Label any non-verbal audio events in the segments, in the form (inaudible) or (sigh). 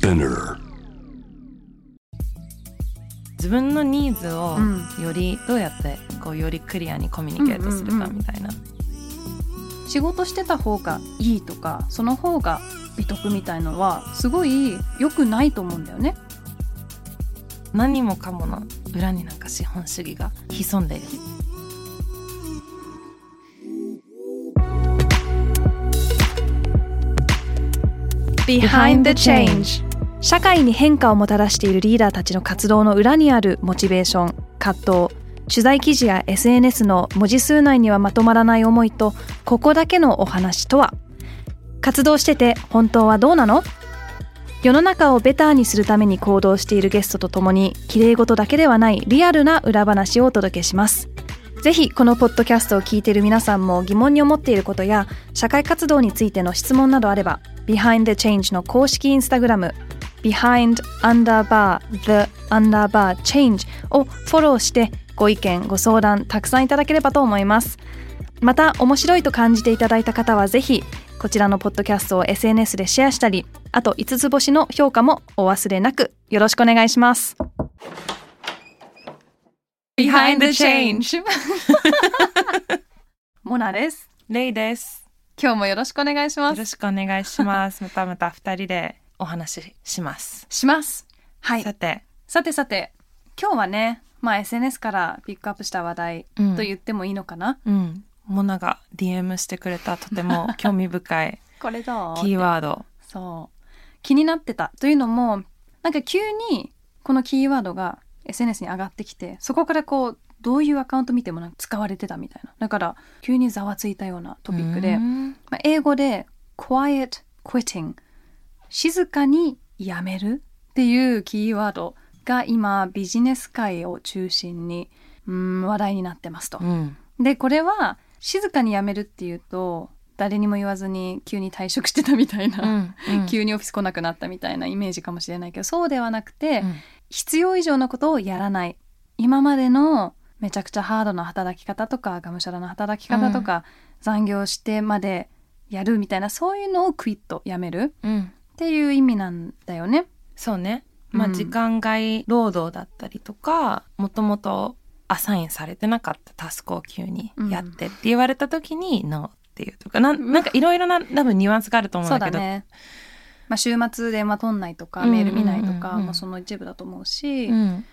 Spinner. 自分のニーズをうん。よりどうやってこうよりクリアにコミュニケートするかみたいな、仕事してた方がいいとかその方が美徳みたいのはすごい良くないと思うんだよね。何もかもの裏になんか資本主義が潜んでいる。Behind the Change 社会に変化をもたらしているリーダーたちの活動の裏にあるモチベーション葛藤取材記事や SNS の文字数内にはまとまらない思いとここだけのお話とは？活動してて本当はどうなの？世の中をベターにするために行動しているゲストとともに綺麗事だけではないリアルな裏話をお届けします。ぜひこのポッドキャストを聞いている皆さんも疑問に思っていることや社会活動についての質問などあれば Behind the Change の公式インスタグラム Behind underbar the underbar change をフォローしてご意見ご相談たくさんいただければと思います。また面白いと感じていただいた方はぜひこちらのポッドキャストを SNS でシェアしたりあと5つ星の評価もお忘れなくよろしくお願いします。Behind the change. (laughs) モナです。レイです。今日もよろしくお願いします。よろしくお願いします。またまた二人でお話しします。します。はい。さて。さてさて今日はねまあ SNS からピックアップした話題うん。と言ってもいいのかな、うん。モナが DM してくれたとても (laughs) 興味深いこれどう？キーワード。そう。気になってたというのもなんか急にこのキーワードが SNS に上がってきてそこからこうどういうアカウント見てもなんか使われてたみたいな。だから急にざわついたようなトピックで、うん。まあ、英語で quiet quitting 静かにやめるっていうキーワードが今ビジネス界を中心にうん話題になってますと。うん。でこれは静かにやめるっていうと誰にも言わずに急に退職してたみたいな、うん急にオフィス来なくなったみたいなイメージかもしれないけどそうではなくて、うん。必要以上のことをやらない。今までのめちゃくちゃハードな働き方とかがむしゃらな働き方とか、残業してまでやるみたいなそういうのをクイッとやめる。うんっていう意味なんだよね。そうね。まあうん時間外労働だったりとかもともとアサインされてなかったタスクを急にやってって言われた時に NO っていうとかなんなんかいろいろな多分ニュアンスがあると思うんだけど。そうだね。まあ、週末電話取んないとかメール見ないとかもその一部だと思うし、うん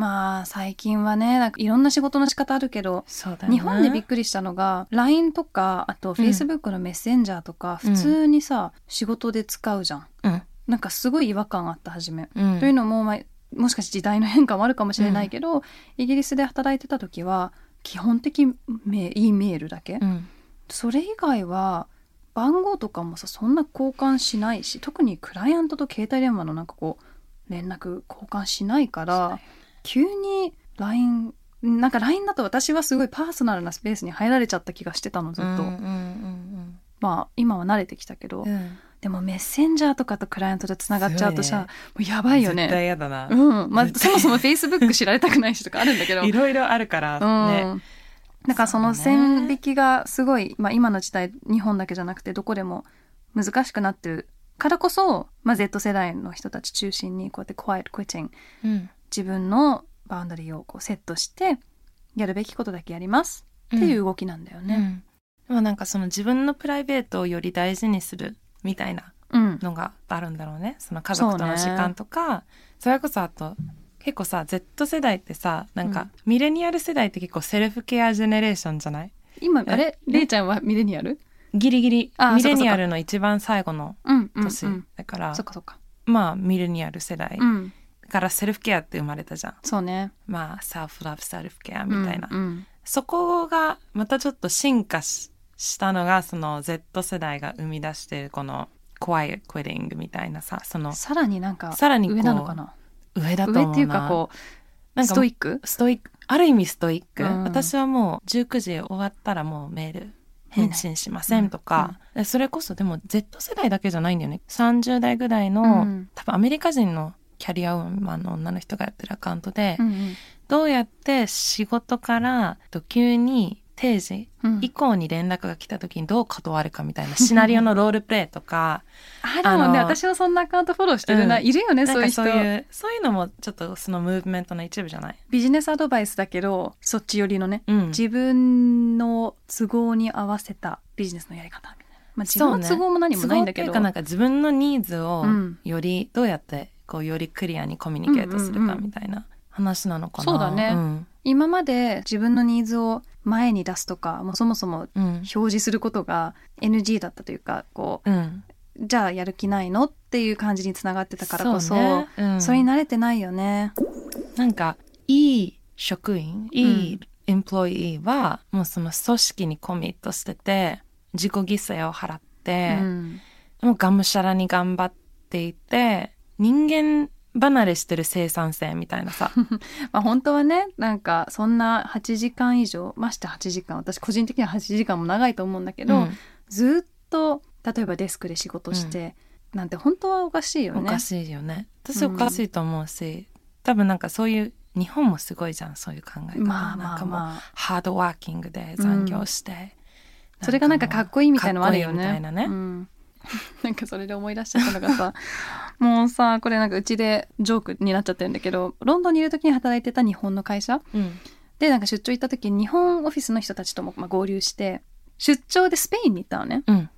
まあ最近はねなんかいろんな仕事の仕方あるけどね。日本でびっくりしたのが LINE とかあと Facebook のメッセンジャーとか普通にさ、仕事で使うじゃん。うん。なんかすごい違和感あった初め、うん。というのも、まあ、もしかして時代の変化もあるかもしれないけど、イギリスで働いてた時は基本的メ E メールだけ、うん。それ以外は番号とかもさそんな交換しないし特にクライアントと携帯電話のなんかこう連絡交換しないから急に LINE なんか LINE だと私はすごいパーソナルなスペースに入られちゃった気がしてたのずっと、うんうんまあ今は慣れてきたけど、うん。うんでもメッセンジャーとかとクライアントでつながっちゃうとさ、もうやばいよ絶対だな、うん、まあ、そもそも Facebook 知られたくないしとかあるんだけど、(laughs) いろいろあるからね、うん、だからその線引きがすごい、まあ、今の時代日本だけじゃなくてどこでも難しくなってるからこそ、まあ、Z 世代の人たち中心にこうやって quiet quitting うん自分のバウンダリーをこうセットしてやるべきことだけやります。っていう動きなんだよね。うん。でもなんかその自分のプライベートをより大事にするみたいなうん、のがあるんだろうね。その家族との時間とかそ,、れこそあと結構さ Z 世代ってさなんか、ミレニアル世代って結構 self-care generation じゃない？今あれ？レイちゃんはミレニアル？ギリギリ。あミレニアルの一番最後のうんうん、うん、年だから、そっかそっか。まあミレニアル世代。うん、からセルフケアって生まれたじゃん。そうね。まあ self-love セルフケアみたいな、うんうん。そこがまたちょっと進化ししたのがその Z 世代が生み出しているこの quiet quitting みたいなさそのさらになんかさらにこう上なのかな？上だと思うな。上っていうかこうなんかストイック？ストイック。ある意味ストイック、うん。私はもう19時終わったらもうメール返信しませんとか、でそれこそでも Z 世代だけじゃないんだよね。30代ぐらいの、うん。多分アメリカ人のキャリアウーマンの女の人がやってるアカウントで、うんうん。どうやって仕事からとか急に定時うん。以降に連絡が来た時にどう断るかみたいなシナリオのロールプレイとか。(laughs) あるもんね私はそんなアカウントフォローしてるな、うん。いるよねそういう人。そういうそういうのもちょっとそのムーブメントの一部じゃない、ビジネスアドバイスだけどそっち寄りのね、うん、自分の都合に合わせたビジネスのやり方みたいな、まあ、自分の都合も何もないんだけど、都合っていうかなんか自分のニーズをうん。よりどうやってこうよりクリアにコミュニケートするかみたいな話なのかな、そうだね。ん。今まで自分のニーズを前に出すとかもうそもそもうん。表示することが NG だったというかこうん、うじゃあやる気ないのっていう感じにつながってたからこそね。うん。それに慣れてないよね。なんかいい職員いいエンプロイーはもうその組織にコミットしてて自己犠牲を払って、うん。もうがむしゃらに頑張っていて人間離れしてる生産性みたいなさ。(laughs) まあ本当はねなんかそんな8時間以上まして8時間私個人的には8時間も長いと思うんだけど、うん。ずっと例えばデスクで仕事して、なんて本当はおかしいよね。おかしいよね。私うん。おかしいと思うし、多分なんかそういう日本もすごいじゃんそういう考え方、まあまなんかもうあまあハードワーキングで残業して、それがなんかかっこいいみたいのもあるよね。ね、うん。(laughs) なんかそれで思い出しちゃったのがさ (laughs) もうさこれなんかうちでジョークになっちゃってるんだけどロンドンにいる時に働いてた日本の会社うん。でなんか出張行った時に日本オフィスの人たちともまあ合流して出張でスペインに行ったのね。うん。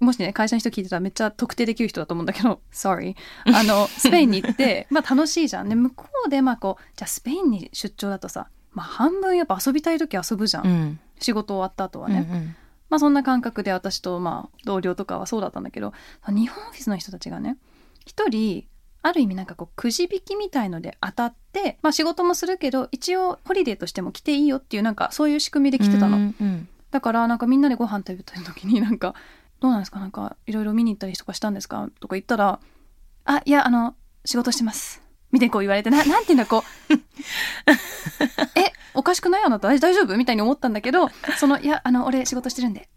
もしね会社の人聞いてたらめっちゃ特定できる人だと思うんだけど (laughs) sorry (laughs) あのスペインに行ってまあ楽しいじゃん。で向こうでまあこうじゃあスペインに出張だとさ、まあ、半分やっぱ遊びたい時遊ぶじゃん、うん。仕事終わった後はうんね、まあそんな感覚で私とまあ同僚とかはそうだったんだけど日本オフィスの人たちがね一人ある意味なんかこうくじ引きみたいので当たって、まあ、仕事もするけど一応ホリデーとしても来ていいよっていうなんかそういう仕組みで来てたの、うんうんだからなんかみんなでご飯食べた時に (laughs) なんか「どうなんですか？なんかいろいろ見に行ったりとかしたんですか?」とか言ったら「あいやあの仕事してます」みたいにこう言われてな (laughs) なんていうんだこう「えおかしくない？あなた？大大丈夫?」みたいに思ったんだけどその「いやあの俺仕事してるんで」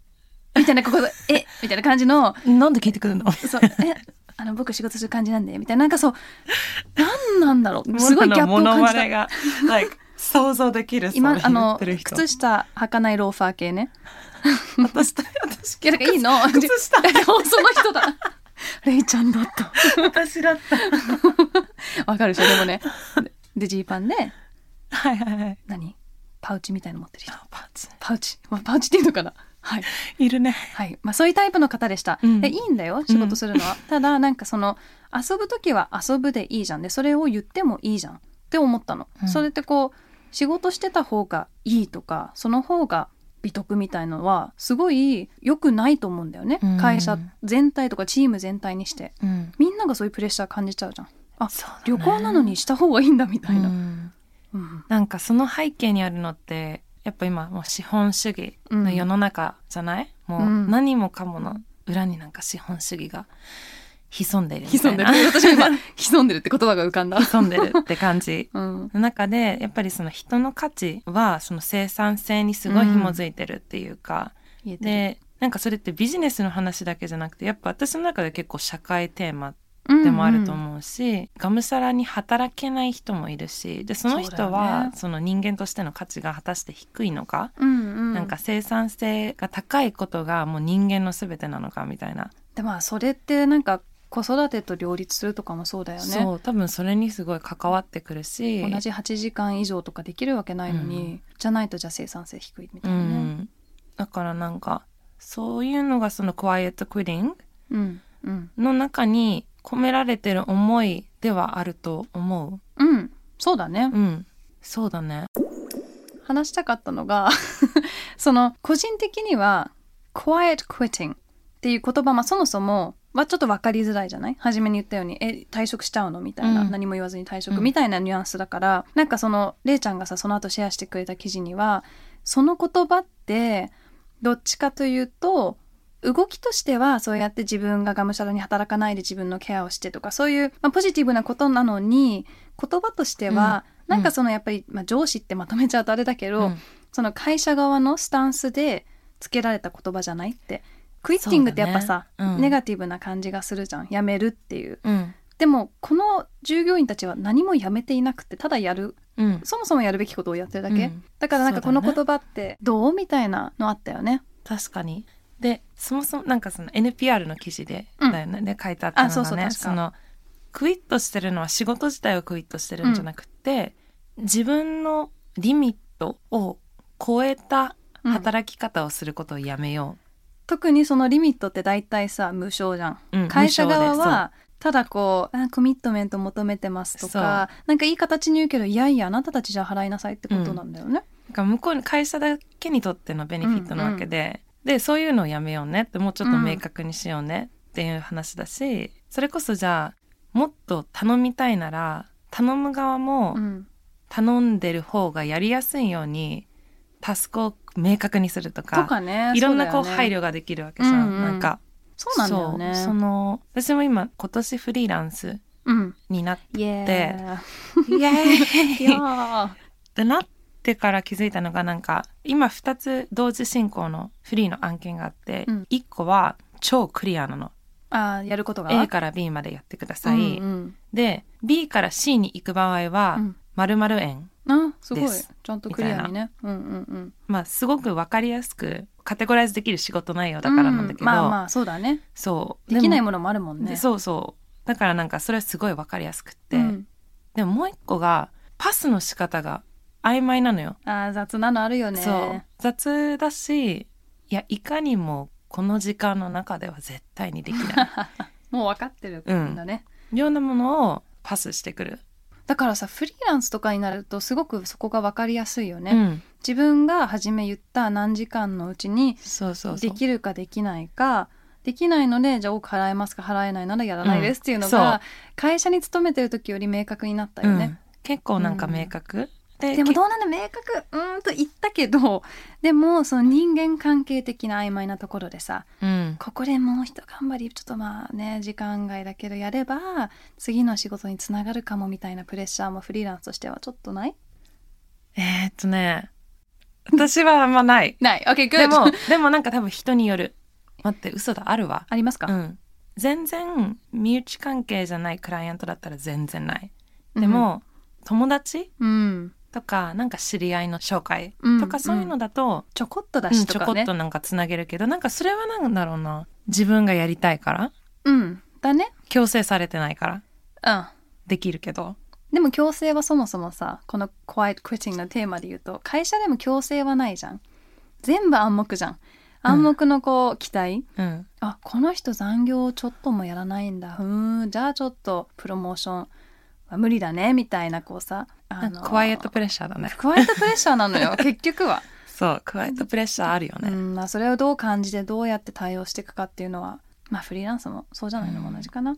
みたいなここ「え？みたいな感じの。なんで聞いてくるの？そう。えあの僕仕事する感じなんでみたいな。なんかそう (laughs) 何なんだろう。すごいギャップを感じた。が、like 想像できる今あの靴靴下履かないローファー系ね。私と私。いやだからい。いの靴下その人だ。(laughs) レイちゃんだった。私だった。わかるでしょでもね。でジーパンで。はいはいはい。何？パウチみたいの持ってる人。あパンチ。パウチ、まあ、パウチっていうのかなはい。(laughs) いるね。はい。まあそういうタイプの方でした、うん。でいいんだよ仕事するのは、ただなんかその遊ぶ時は遊ぶでいいじゃん。でそれを言ってもいいじゃん。って思ったの、うん。それってこう仕事してた方がいいとかその方が美徳みたいのはすごい良くないと思うんだよね、うん。会社全体とかチーム全体にして。うん。みんながそういうプレッシャー感じちゃうじゃん。あ、ね。旅行なのにした方がいいんだみたいな、うん。うん。なんかその背景にあるのってやっぱ今もう資本主義の世の中じゃない、もううん。何もかもの裏になんか資本主義が潜んでるみた潜んでいなる。(laughs) 私も今潜んでるって言葉が浮かんだ、潜んでるって感じ。(laughs) うん、の中でやっぱりその人の価値はその生産性にすごい紐づいてるっていうか、言えてる。でなんかそれってビジネスの話だけじゃなくてやっぱ私の中で結構社会テーマうんでもあると思うし、がむしゃらに働けない人もいるしでその人はね。その人間としての価値が果たして低いのか、うんうん、なんか生産性が高いことがもう人間の全てなのかみたいな、でまあそれってなんか子育てと両立するとかもそうだよね。そう多分それにすごい関わってくるし同じ8時間以上とかできるわけないのに、うん。じゃないとじゃあ生産性低いみたういなね。ん、だからなんかそういうのがそのクワイエットクイディングうんうん。の中に込められてる思いではあると思う。ん。そうだね。ううん。そうだね。話したかったのが (laughs) その個人的には quiet quitting っていう言葉、まあ、そもそもはちょっと分かりづらいじゃない？初めに言ったようにえ退職しちゃうの？みたいな、うん。何も言わずに退うん。職みたいなニュアンスだから、なんかそのれいちゃんがさその後シェアしてくれた記事にはその言葉ってどっちかというと動きとしてはそうやって自分ががむしゃらに働かないで自分のケアをしてとかそういう、まあ、ポジティブなことなのに言葉としては、うん。なんかそのやっぱり、まあ、上司ってまとめちゃうとあれだけど、うん。その会社側のスタンスでつけられた言葉じゃないって。クイッティングってやっぱさ、ね。うん。ネガティブな感じがするじゃん。やめるっていう。うん。でもこの従業員たちは何もやめていなくてただやる。うん。そもそもやるべきことをやってるだけ、うん。だからなんかこの言葉ってどうみたいなのあったよね。確かにでそもそもなんかその NPR の記事で、うん。だよね。で書いてあったのがねあそうそう確か。そのクイットしてるのは仕事自体をクイットしてるんじゃなくて、自分のリミットを超えた働き方をすることをやめよ特にそのリミットって大体さ無償じゃん、う、うん会社側はただこうあコミットメント求めてますとかなんかいい形に言うけどいやいやあなたたちじゃあ払いなさいってことなんだよね、そう。なんか向こうに会社だけにとってのベネフィットなわけで、でそういうのをやめようね。ってもうちょっと明確にしようねっていう話だし、それこそじゃあもっと頼みたいなら頼む側も、うん。頼んでる方がやりやすいようにタスクを明確にするとかとかね。いろんなこう配慮ができるわけじゃん、うんうんなんかそうなんだよね。その私も今今年フリーランスうんになっイエでーイエイいやーイー。(laughs) でなってから気づいたのがなんか今2つ同時進行のフリーの案件があって、うん。1個は超クリアなの。あーやることが？A から B までやってください、うんで B から C に行く場合はうん。〇〇円うん、あすごい。です。ちゃんとクリアにね。うんうんうん。まあすごく分かりやすくカテゴライズできる仕事内容だからなんだけど、うん。まあまあそうだね。そう。できないもものもあるもんね。そうそう。だからなんかそれはすごい分かりやすくって、うん。でももう一個がパスの仕方が曖昧なのよ、あー雑なのあるよね。そう。雑だしいやいかにもこの時間の中では絶対にできない。(laughs) もう分かってるんだね、ようなものをパスしてくる、だからさフリーランスとかになるとすごくそこが分かりやすいよね、うん。自分が初め言った何時間のうちにそうそうそう。できるかできないかできないのでじゃあ多く払えますか払えないならやらないですっていうのうん。そう。が、会社に勤めてる時より明確になったよね、うん。結構なんか明確、ででもどうなんだ明確。うーんと言ったけどでもその人間関係的な曖昧なところでさうん。ここでもう一頑張りちょっとまあね時間外だけどやれば次の仕事につながるかもみたいなプレッシャーもフリーランスとしてはちょっとない？えー、っとね私はあんまない。(laughs) ない。OK でもでもなんか多分人による。待って嘘だあるわ。ありますか、うん。全然身内関係じゃないクライアントだったら全然ない。でも、友達？うん、とかなんか知り合いの紹介うんとかそういうのだと、ちょこっとだうんちょこっとなんかつなげるけどなんかそれはなんだろうな。自分がやりたいから。うん。だね。強制されてないから。うん。できるけど。でも強制はそもそもさこの Quiet Quitting のテーマで言うと会社でも強制はないじゃん。全部暗黙じゃん。暗黙のこう期待、うん。あこの人残業ちょっともやらないんだ。ふーん。じゃあちょっとプロモーションは無理だね。みたいなこうさあのクワイエットプレッシャーだね。クワイエットプレッシャーなのよ (laughs) 結局は、そうクワイエットプレッシャーあるよね、うんまあ、それをどう感じてどうやって対応していくかっていうのはまあフリーランスもそうじゃないのも同じかな、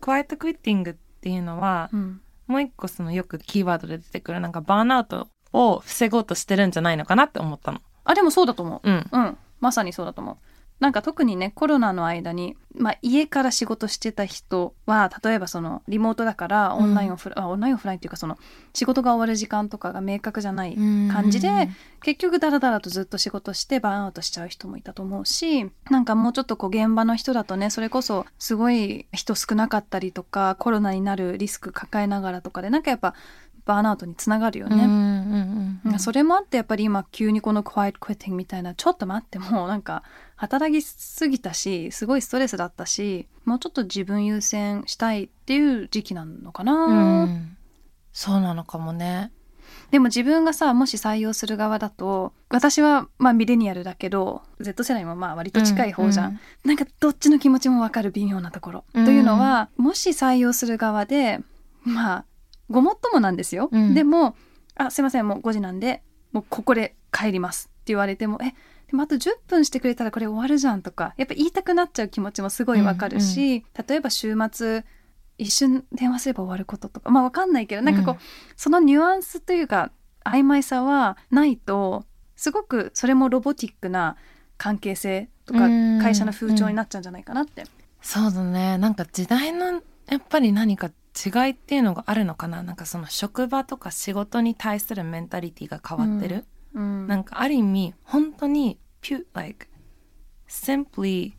クワイエットクイッティングっていうのは、うん、もう一個そのよくキーワードで出てくるなんかバーンアウトを防ごうとしてるんじゃないのかなって思ったの。あでもそうだと思う。うん。うん、まさにそうだと思う。なんか特にねコロナの間に、まあ、家から仕事してた人は例えばそのリモートだからオンラインオフライン、あオンラインオフラインっていうかその仕事が終わる時間とかが明確じゃない感じで結局ダラダラとずっと仕事してバーンアウトしちゃう人もいたと思うしなんかもうちょっとこう現場の人だとねそれこそすごい人少なかったりとかコロナになるリスク抱えながらとかでなんかやっぱバーンアウトにつながるよね。うんうんうんうんそれもあってやっぱり今急にこの quiet quitting みたいなちょっと待ってもうなんか働きすぎたしすごいストレスだったしもうちょっと自分優先したいっていう時期なのかな、うん。そうなのかもね。でも自分がさもし採用する側だと私はまあミレニアルだけど Z 世代もまあ割と近い方じゃん、うんなんかどっちの気持ちもわかる微妙なところ、うん。というのはもし採用する側でまあごもっともなんですよ、うん。でも「あすいませんもう5時なんでもうここで帰ります」って言われても「えでもあと10分してくれたらこれ終わるじゃん」とかやっぱ言いたくなっちゃう気持ちもすごいわかるし、例えば週末一瞬電話すれば終わることとかまあわかんないけどなんかこう、うんそのニュアンスというか曖昧さはないとすごくそれもロボティックな関係性とかうん。会社の風潮になっちゃうんじゃないかなって。そうだね。なんか時代のやっぱり何か違いっていうのがあるのかな。なんかその職場とか仕事に対するメンタリティが変わってる、うん。なんかある意味本当に pu like simply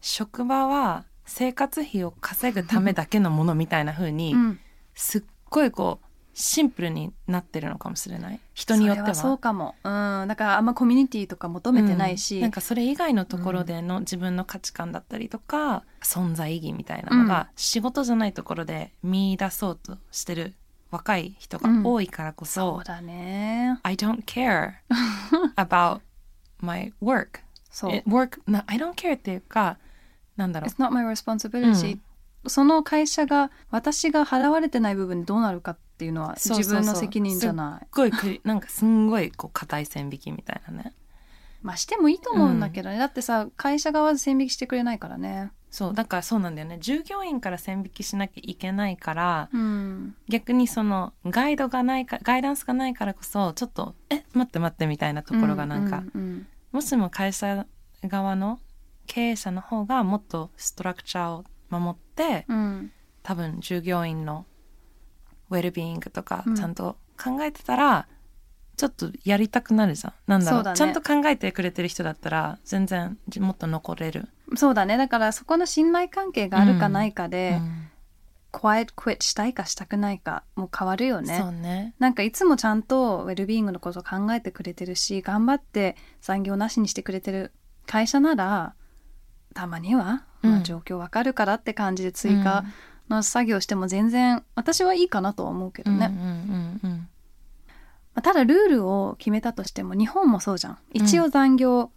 職場は生活費を稼ぐためだけのものみたいな風に、うん。すっごいこうシンプルになってるのかもしれない？人によっては。そうかも。うん。だからあんまコミュニティとか求めてないし、うんなんかそれ以外のところでの自分の価値観だったりとか、存在意義みたいなのが、仕事じゃないところで見出そうとしてる若い人が多いからこそ、そうだね。I don't care (laughs) about my work. そう。Work な I don't care っていうかなんだろう。It's not my responsibility、その会社が私が払われてない部分でどうなるかっていうのはそうそうそう。自分の責任じゃない。すっごいくりなんかすんごいこう硬い線引きみたいなね。まあしてもいいと思うんだけどね、だってさ会社側で線引きしてくれないからねそうだからそうなんだよね。従業員から線引きしなきゃいけないからうん。逆にそのガイドがないかガイダンスがないからこそちょっとえ待って待ってみたいなところがなんか、うんうん。もしも会社側の経営者の方がもっとストラクチャーを守ってうん。うん多分従業員のウェルビーイングとかうん。ちゃんと考えてたら、ちょっとやりたくなるじゃん。なんだろそうね。ちゃんと考えてくれてる人だったら全然もっと残れる、そうだね。だからそこの信頼関係があるかないかうで、ん。quiet quit したいかしたくないかもう変わるよね。そうね。なんかいつもちゃんとウェルビーイングのことを考えてくれてるし頑張って残業なしにしてくれてる会社ならたまには、うん。まあ、状況わかるからって感じで追加の作業しても全然私はいいかなとは思うけどね、うんうんうんうんまあただルールを決めたとしても日本もそうじゃん。一応残業、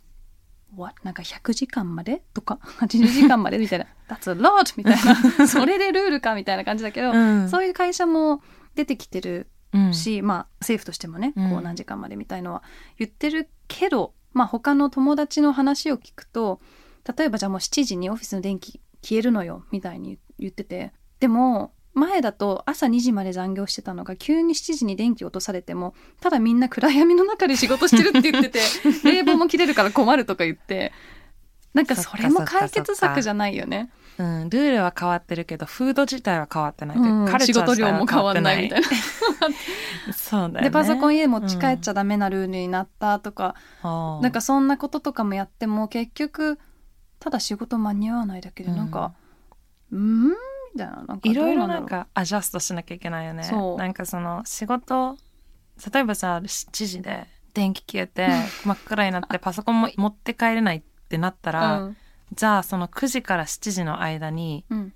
what? なんか100時間までとか？(laughs) 80時間までみたいな。That's a lot! みたいな。(laughs) それでルールかみたいな感じだけど、うん。そういう会社も出てきてるうん。し、まあ政府としてもね、うん。こう何時間までみたいのは言ってるけど、まあ他の友達の話を聞くと例えばじゃあもう7時にオフィスの電気消えるのよみたいに言ってて。でも前だと朝2時まで残業してたのが急に7時に電気落とされてもただみんな暗闇の中で仕事してるって言ってて (laughs) 冷房も切れるから困るとか言って。なんかそれも解決策じゃないよね。うん、ルールは変わってるけどフード自体は変わってない。ううん仕事量も変わんないみたいな。なそうだよね。でパソコン家持ち帰っちゃダメなルールになったとか、ななんかそんなこととかもやっても結局ただ仕事間に合わないだけでなんかうーん？みたいな。なんかいろいろなんかアジャストしなきゃいけないよね。なんかその仕事例えばさ7時で電気消えて (laughs) 真っ暗になってパソコンも持って帰れないってなったら、うん。じゃあその9時から7時の間にうん。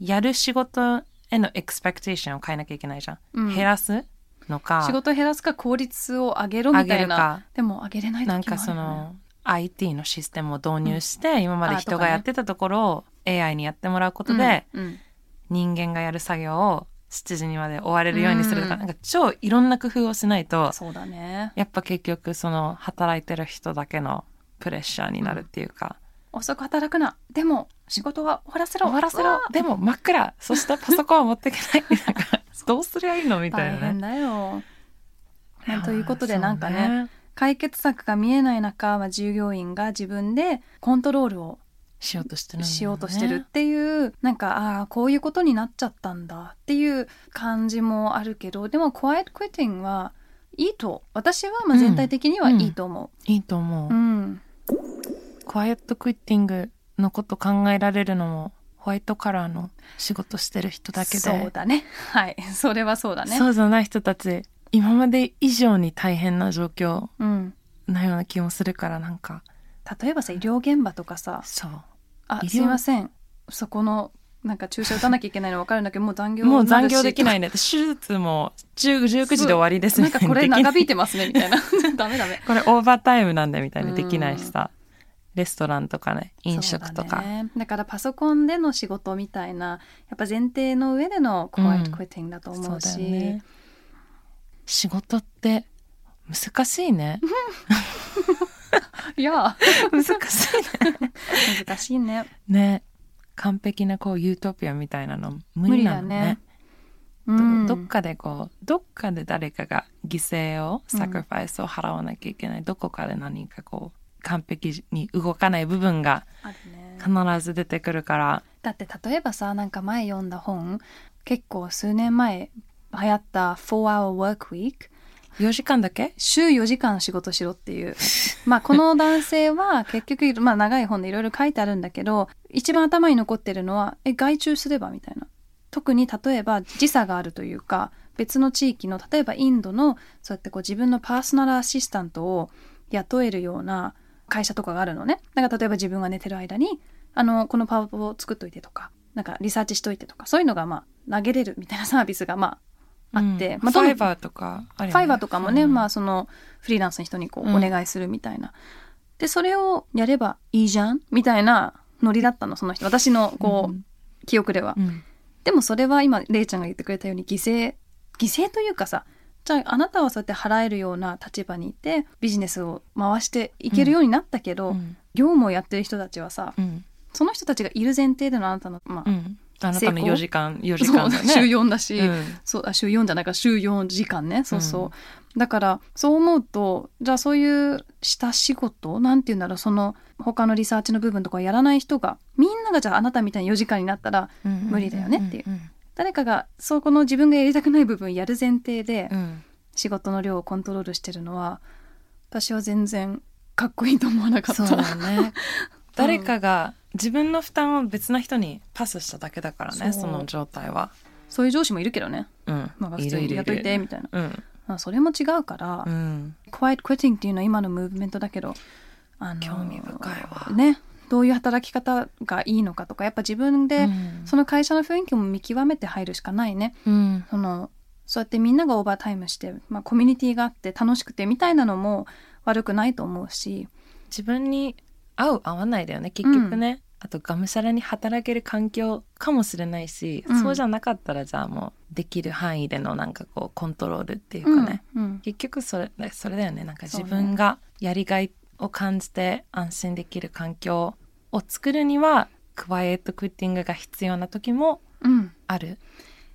やる仕事へのエクスペクテーションを変えなきゃいけないじゃん、うん。減らすのか仕事減らすか効率を上げろみ上たいな。げるか。でも上げれない時もあるよね。なんかその IT のシステムを導入して、今まで人がやってたところを AI にやってもらうことで、うん。うん人間がやる作業を7時にまで終われるようにするとか、うん。なんか超いろんな工夫をしないとそうだね。やっぱ結局その働いてる人だけのプレッシャーになるっていうか、遅く働くな。でも仕事は終わらせろ。終わらせろ。でも真っ暗。そしてパソコンは持っていけない。なんか (laughs) どうすりゃいいのみたいなね。大変だよ、まあということでなんかね。解決策が見えない中、まあ、従業員が自分でコントロールをしようとしてるね。しようとしてるっていう、なんかああこういうことになっちゃったんだっていう感じもあるけどでも quiet quitting はいいと私はまあ全体的にはいいと思いいと思う、う。うん、クワイエットクイッティングのこと考えられるのもホワイトカラーの仕事してる人だけで。そうだね。はい。(laughs) それはそうだね。そうじゃない人たち今まで以上に大変な状況うん、なような気もするからなんか。例えばさ医療現場とかさ。そうあすいません。そこのなんか注射打たなきゃいけないの分かるんだけどもう残業もう残業できないいね。手術も10 19時で終わりですなんかこれ長引いてますねみたいな。(laughs) ダメダメ。これオーバータイムなんでみたいな。うん。できないしさ。レストランとかね。飲食とか、だ,、ね、だからパソコンでの仕事みたいなやっぱ前提の上でのクワイトクイッティングだと思うし、そうだよね。仕事って難しいね (laughs) いや。難しいね。(laughs) 難しいね。ね。完璧なこうユートピアみたいなの無理なのね。ね。どうん。どっかでこうどっかで誰かが犠牲をうんサクリファイスを払わなきゃいけない、どこかで何かこう完璧に動かない部分が必ず出てくるから。だって例えばさなんか前読んだ本結構数年前流行った 4-hour work week 4時間だけ？週4時間仕事しろっていう。まあこの男性は (laughs) 結局、まあ長い本でいろいろ書いてあるんだけど、一番頭に残ってるのは、え、外注すればみたいな。特に例えば時差があるというか、別の地域の、例えばインドの、そうやってこう自分のパーソナルアシスタントを雇えるような会社とかがあるのね。だから例えば自分が寝てる間に、あの、このパワポを作っといてとか、なんかリサーチしといてとか、そういうのがまあ投げれるみたいなサービスがまああって、まあファイバーとかね。ファイバーとかもね、うん。まあそのフリーランスの人にこううん。お願いするみたいな。で、それをやればいいじゃんみたいなノリだったの、その人。私のこう、うん。記憶では。うん。でもそれは今、レイちゃんが言ってくれたように犠牲、犠牲というかさ、じゃああなたはそうやって払えるような立場にいて、ビジネスを回していけるようになったけど、うん。業務をやってる人たちはさ、うん。その人たちがいる前提でのあなたの、まあ、うんあなたの成功？4時間4時間ね。週4だし、うん。そうあ週4じゃないか週4時間ね。そうそう、うん。だからそう思うとじゃあそういう下仕事なんて言うんだろうその他のリサーチの部分とかやらない人がみんながじゃああなたみたいに4時間になったら無理だよねっていう。誰かがそこの自分がやりたくない部分やる前提で仕事の量をコントロールしてるのは私は全然かっこいいと思わなかった。そうだね。(laughs) 誰かが自分の負担を別な人にパスしただけだからねその状態は。そういう上司もいるけどね。うん。まあ、普通にやっといてみたいな。うん。まあ、それも違うから、うん、Quiet Quitting っていうのは今のムーブメントだけど、あの興味深いわ。ねどういう働き方がいいのかとかやっぱ自分でうん。その会社の雰囲気も見極めて入るしかないね。うん。そのそうやってみんながオーバータイムして、まあ、コミュニティがあって楽しくてみたいなのも悪くないと思うし。自分に合う合わないだよね結局ね、あとがむしゃらに働ける環境かもしれないし、うん。そうじゃなかったらじゃあもうできる範囲でのなんかこうコントロールっていうかね、うんうん。結局それそれだよね。なんか自分がやりがいを感じて安心できる環境を作るにはクワイエットクッティングが必要な時もうん。ある。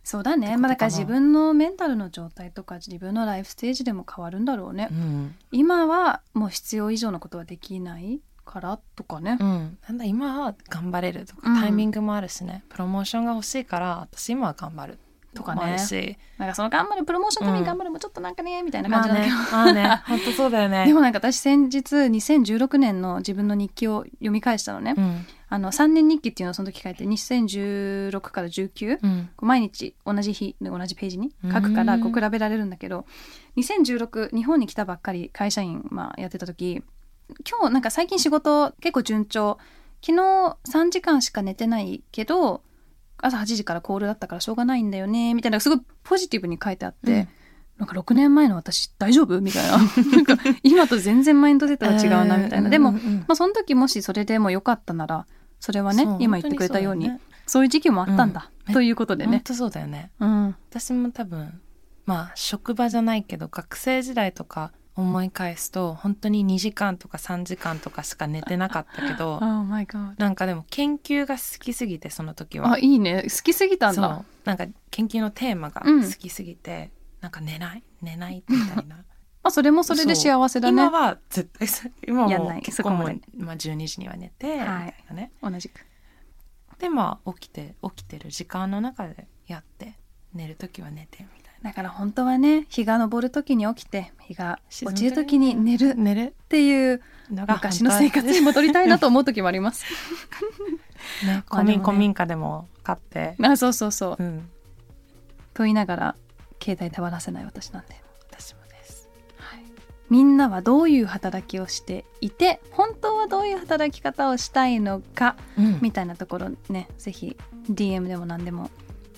そうだね。まあだから自分のメンタルの状態とか自分のライフステージでも変わるんだろうね、うん。今はもう必要以上のことはできないからとかね、うん、なんだ今は頑張れるとか、うん。タイミングもあるしね。プロモーションが欲しいから私今は頑張るとかね。もあるしなんかその頑張るプロモーションのために頑張るもちょっとなんかねみたいなまあ感じなんだけど、ね。まあね。(laughs) 本当そうだよね。でもなんか私先日2016年の自分の日記を読み返したのね、うん。あの3年日記っていうのをその時書いて2016から19、うん。毎日同じ日で同じページに書くからうんこう比べられるんだけど2016日本に来たばっかり会社員、まあ、やってた時今日なんか最近仕事結構順調。昨日3時間しか寝てないけど朝8時からコールだったからしょうがないんだよねみたいなすごいポジティブに書いてあって、うん。なんか6年前の私大丈夫？みたいな。(laughs) なんか今と全然マインドセットが違うなみたいな、でも、まあ、その時もしそれでもよかったならそれはね今言ってくれたように本そういう時期もあったんだ、うん。ということでね。本当そうだよね。うん、私も多分まあ職場じゃないけど学生時代とか思い返すと本当に2時間とか3時間とかしか寝てなかったけど (laughs) Oh my god なんかでも研究が好きすぎてその時は。あいいね。好きすぎたんだ。なんか研究のテーマが好きすぎて、なんか寝ない？寝ないみたいな。(laughs) まあそれもそれで幸せだね。今は絶対さ今はやんない。もう結構もうまあ、12時には寝て、はい。ね。同じく。でまあ起きて起きてる時間の中でやって寝る時は寝てみたいなだから本当はね日が昇る時に起きて日が落ちる時に寝る。っ寝る。ていう昔の生活に戻りたいなと思う時もあります。ね (laughs) 古民古民家でも買って、あそうそうそう。うん。と言いながら携帯手放せない私なんで。私もです。みんなはどういう働きをしていて本当はどういう働き方をしたいのかうん。みたいなところねぜひ DM でも何でも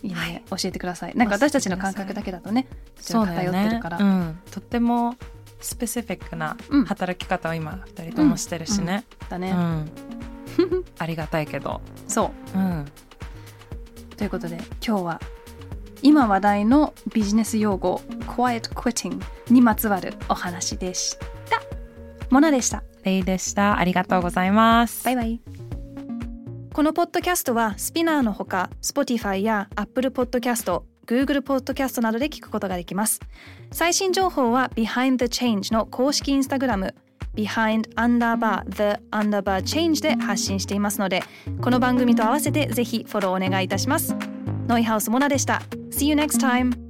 い。いのはいで教えてください、なんか私たちの感覚だけだとねちょっと偏ってるから。ね。うん、とってもスペシフィックなうん。働き方を今二人ともしてるしね、だね、うん。(laughs) ありがたいけど、そう。ん、うということで今日は今話題のビジネス用語 Quiet Quitting にまつわるお話でしたモナでした。レイでした。ありがとうございます。バイバイこのポッドキャストはスピナーのほか Spotify や Apple Podcast、Google Podcast などで聞くことができます。最新情報は Behind the Change の公式インスタグラム Behind underbar the underbar change で発信していますのでこの番組と合わせてぜひフォローお願いいたします。ノイハウスモナでした。See you next time!